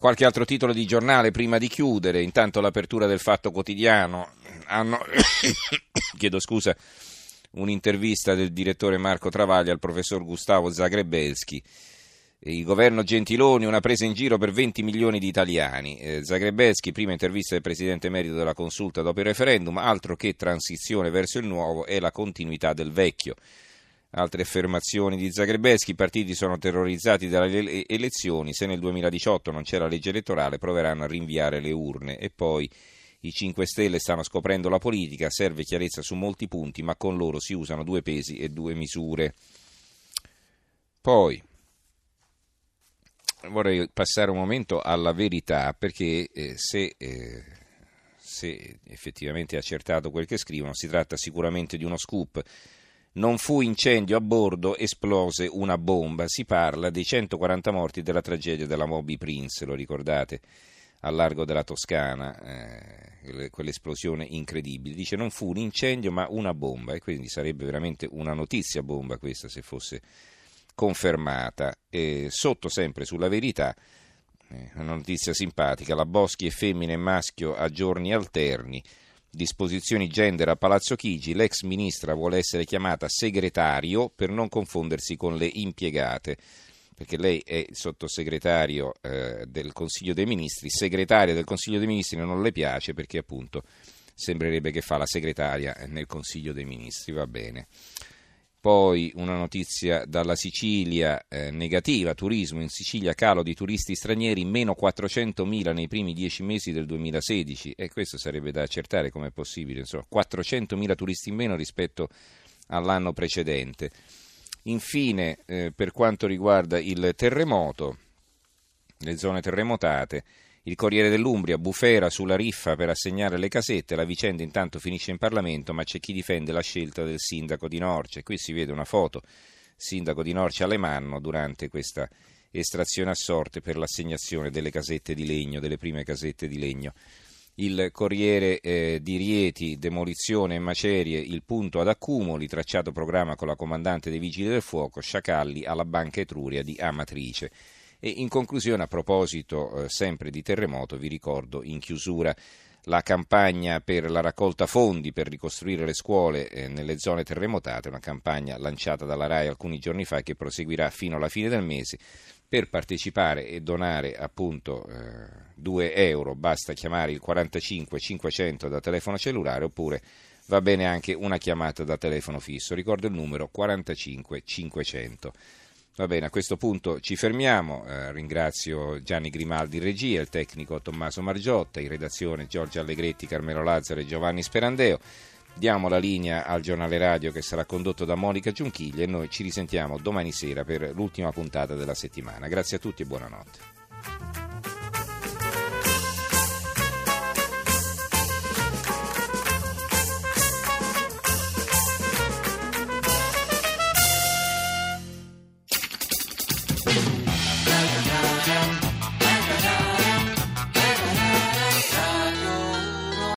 Qualche altro titolo di giornale prima di chiudere, intanto l'apertura del Fatto Quotidiano. Hanno, chiedo scusa, un'intervista del direttore Marco Travaglia al professor Gustavo Zagrebelski. Il governo Gentiloni, una presa in giro per 20 milioni di italiani. Eh, Zagrebelski, prima intervista del presidente emerito della consulta dopo il referendum, altro che transizione verso il nuovo è la continuità del vecchio. Altre affermazioni di Zagrebeschi, i partiti sono terrorizzati dalle elezioni, se nel 2018 non c'è la legge elettorale proveranno a rinviare le urne e poi i 5 Stelle stanno scoprendo la politica, serve chiarezza su molti punti, ma con loro si usano due pesi e due misure. Poi vorrei passare un momento alla verità perché eh, se, eh, se effettivamente è accertato quel che scrivono si tratta sicuramente di uno scoop non fu incendio a bordo, esplose una bomba. Si parla dei 140 morti della tragedia della Moby Prince, lo ricordate? Al largo della Toscana, eh, quell'esplosione incredibile. Dice non fu un incendio ma una bomba e quindi sarebbe veramente una notizia bomba questa se fosse confermata. E sotto sempre sulla verità, eh, una notizia simpatica, la Boschi è femmina e maschio a giorni alterni disposizioni gender a Palazzo Chigi, l'ex ministra vuole essere chiamata segretario per non confondersi con le impiegate, perché lei è sottosegretario eh, del Consiglio dei Ministri, segretaria del Consiglio dei Ministri non le piace perché appunto sembrerebbe che fa la segretaria nel Consiglio dei Ministri, va bene. Poi una notizia dalla Sicilia eh, negativa, turismo in Sicilia, calo di turisti stranieri, meno 400.000 nei primi dieci mesi del 2016 e questo sarebbe da accertare come è possibile, insomma 400.000 turisti in meno rispetto all'anno precedente. Infine, eh, per quanto riguarda il terremoto, le zone terremotate, il Corriere dell'Umbria, bufera sulla riffa per assegnare le casette, la vicenda intanto finisce in Parlamento, ma c'è chi difende la scelta del sindaco di Norcia. Qui si vede una foto, sindaco di Norcia Alemanno, durante questa estrazione a sorte per l'assegnazione delle casette di legno, delle prime casette di legno. Il Corriere eh, di Rieti, demolizione e macerie, il punto ad accumuli, tracciato programma con la comandante dei Vigili del Fuoco, sciacalli alla Banca Etruria di Amatrice. E in conclusione, a proposito eh, sempre di terremoto, vi ricordo in chiusura la campagna per la raccolta fondi per ricostruire le scuole eh, nelle zone terremotate, una campagna lanciata dalla RAI alcuni giorni fa che proseguirà fino alla fine del mese. Per partecipare e donare appunto eh, 2 euro basta chiamare il 45 500 da telefono cellulare oppure va bene anche una chiamata da telefono fisso. Ricordo il numero 45 500. Va bene, a questo punto ci fermiamo. Eh, ringrazio Gianni Grimaldi in regia, il tecnico Tommaso Margiotta, in redazione Giorgio Allegretti, Carmelo Lazzaro e Giovanni Sperandeo. Diamo la linea al giornale radio che sarà condotto da Monica Giunchiglia e noi ci risentiamo domani sera per l'ultima puntata della settimana. Grazie a tutti e buonanotte.